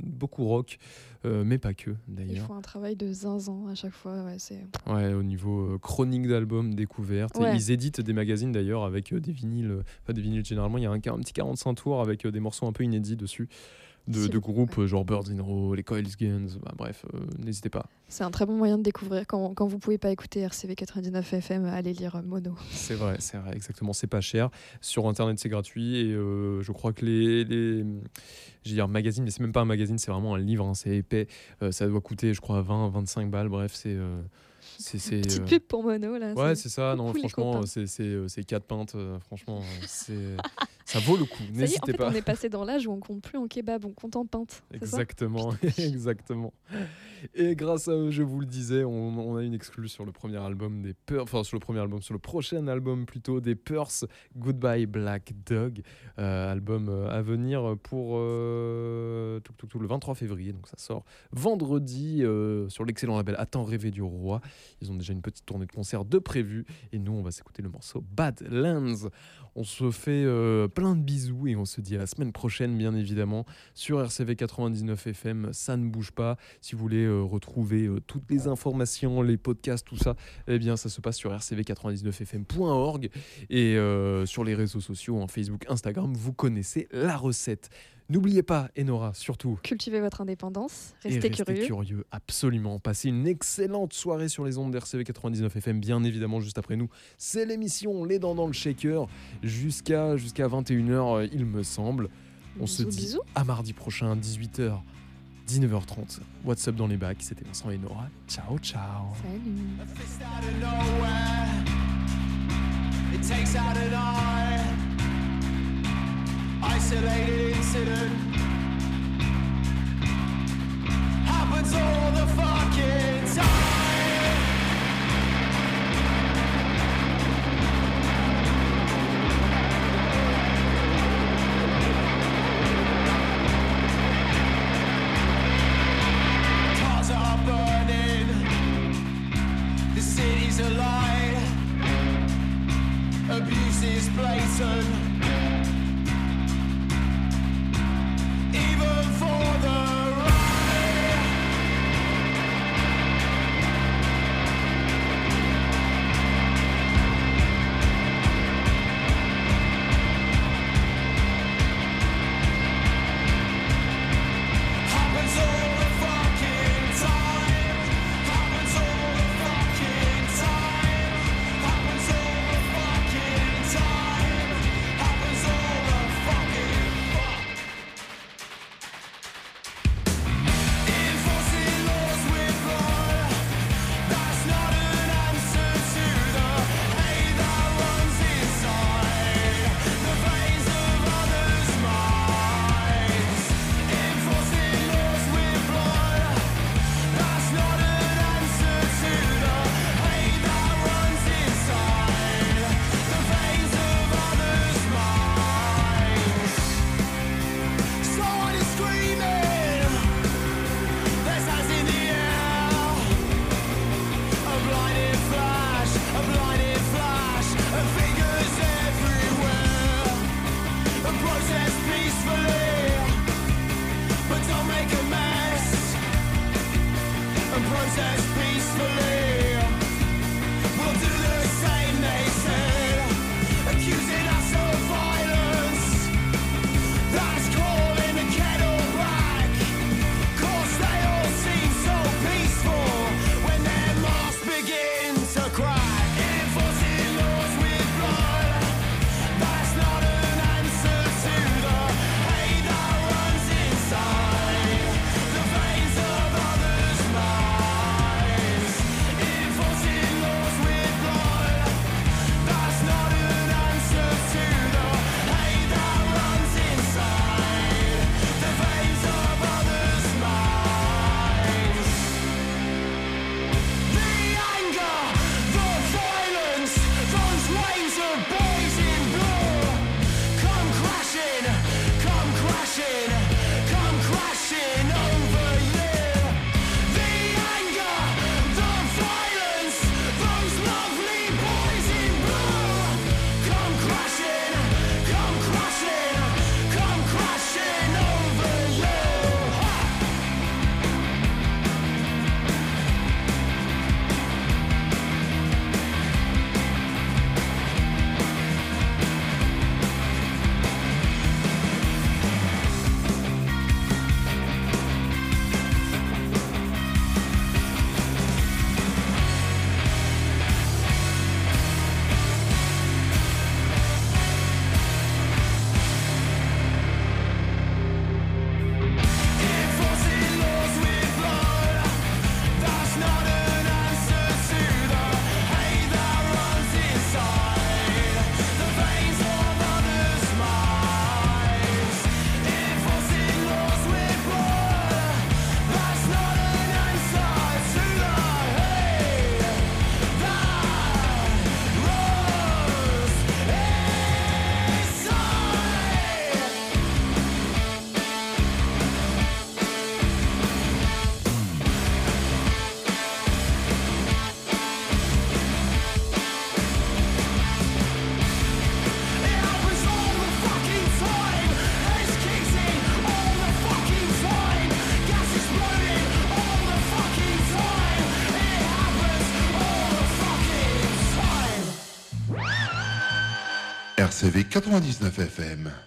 beaucoup rock, mais pas que Ils d'ailleurs. font un travail de zinzin à chaque fois. Ouais, au niveau chronique d'albums, Ouais. ils éditent des magazines d'ailleurs avec des vinyles, pas des vinyles généralement, il y a un, un petit 45 tours avec des morceaux un peu inédits dessus. De, groupes genre Birds in Row, les Coils Guns, bah, bref, euh, n'hésitez pas. C'est un très bon moyen de découvrir quand, quand vous pouvez pas écouter RCV 99 FM, allez lire euh, Mono. C'est vrai, c'est vrai, exactement. C'est pas cher. Sur Internet, c'est gratuit. Et euh, je crois que les, les veux dire, magazines, mais c'est même pas un magazine, c'est vraiment un livre. hein, c'est épais. Euh, ça doit coûter, je crois, 20, 25 balles. Bref, c'est. c'est c'est, Petite pub pour Mono là. Ouais, c'est ça. Non, franchement, c'est c'est euh, c'est quatre pintes. franchement, c'est *laughs* ça vaut le coup. Y est, en N'hésitez fait, pas. on est passé dans l'âge où on compte plus en kebab, on compte en pinte. Exactement, *laughs* exactement. Et grâce à eux, je vous le disais, on, on a une exclue sur le premier album des Purs, enfin sur le premier album, sur le prochain album plutôt des Purs, Goodbye Black Dog, euh, album euh, à venir pour euh, tout, tout, tout, le 23 février, donc ça sort vendredi euh, sur l'excellent label Attends rêver du roi. Ils ont déjà une petite tournée de concert de prévu et nous on va s'écouter le morceau Badlands. On se fait plein de bisous et on se dit à la semaine prochaine bien évidemment sur RCV 99 FM. Ça ne bouge pas. Si vous voulez euh, retrouver euh, toutes les informations, les podcasts, tout ça, eh bien ça se passe sur rcv99fm.org et euh, sur les réseaux sociaux, en Facebook, Instagram, vous connaissez la recette. N'oubliez pas, Enora, surtout, Cultivez votre indépendance, et restez restez curieux. curieux, absolument. Passez une excellente soirée sur les ondes d'RCV 99 FM, bien évidemment, juste après nous. C'est l'émission Les Dents dans le Shaker, jusqu'à jusqu'à 21h, euh, il me semble. On se dit bisous. à mardi prochain, 18h, 19h30. What's up dans les bacs, c'était Vincent et Nora. Ciao, ciao. Salut. Isolated incident. Happens all the fucking time. RCV 99 FM.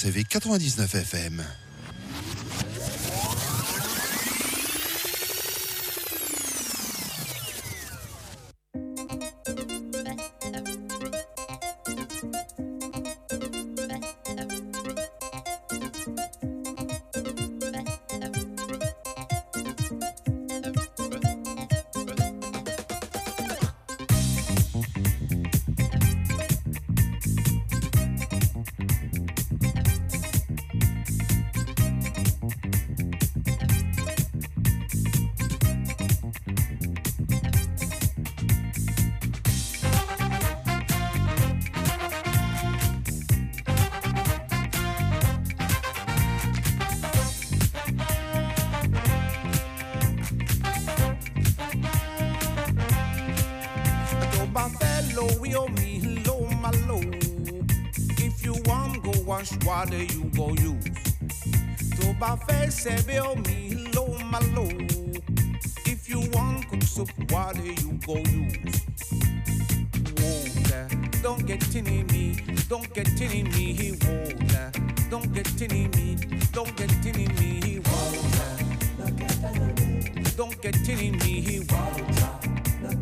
RCV 99 FM.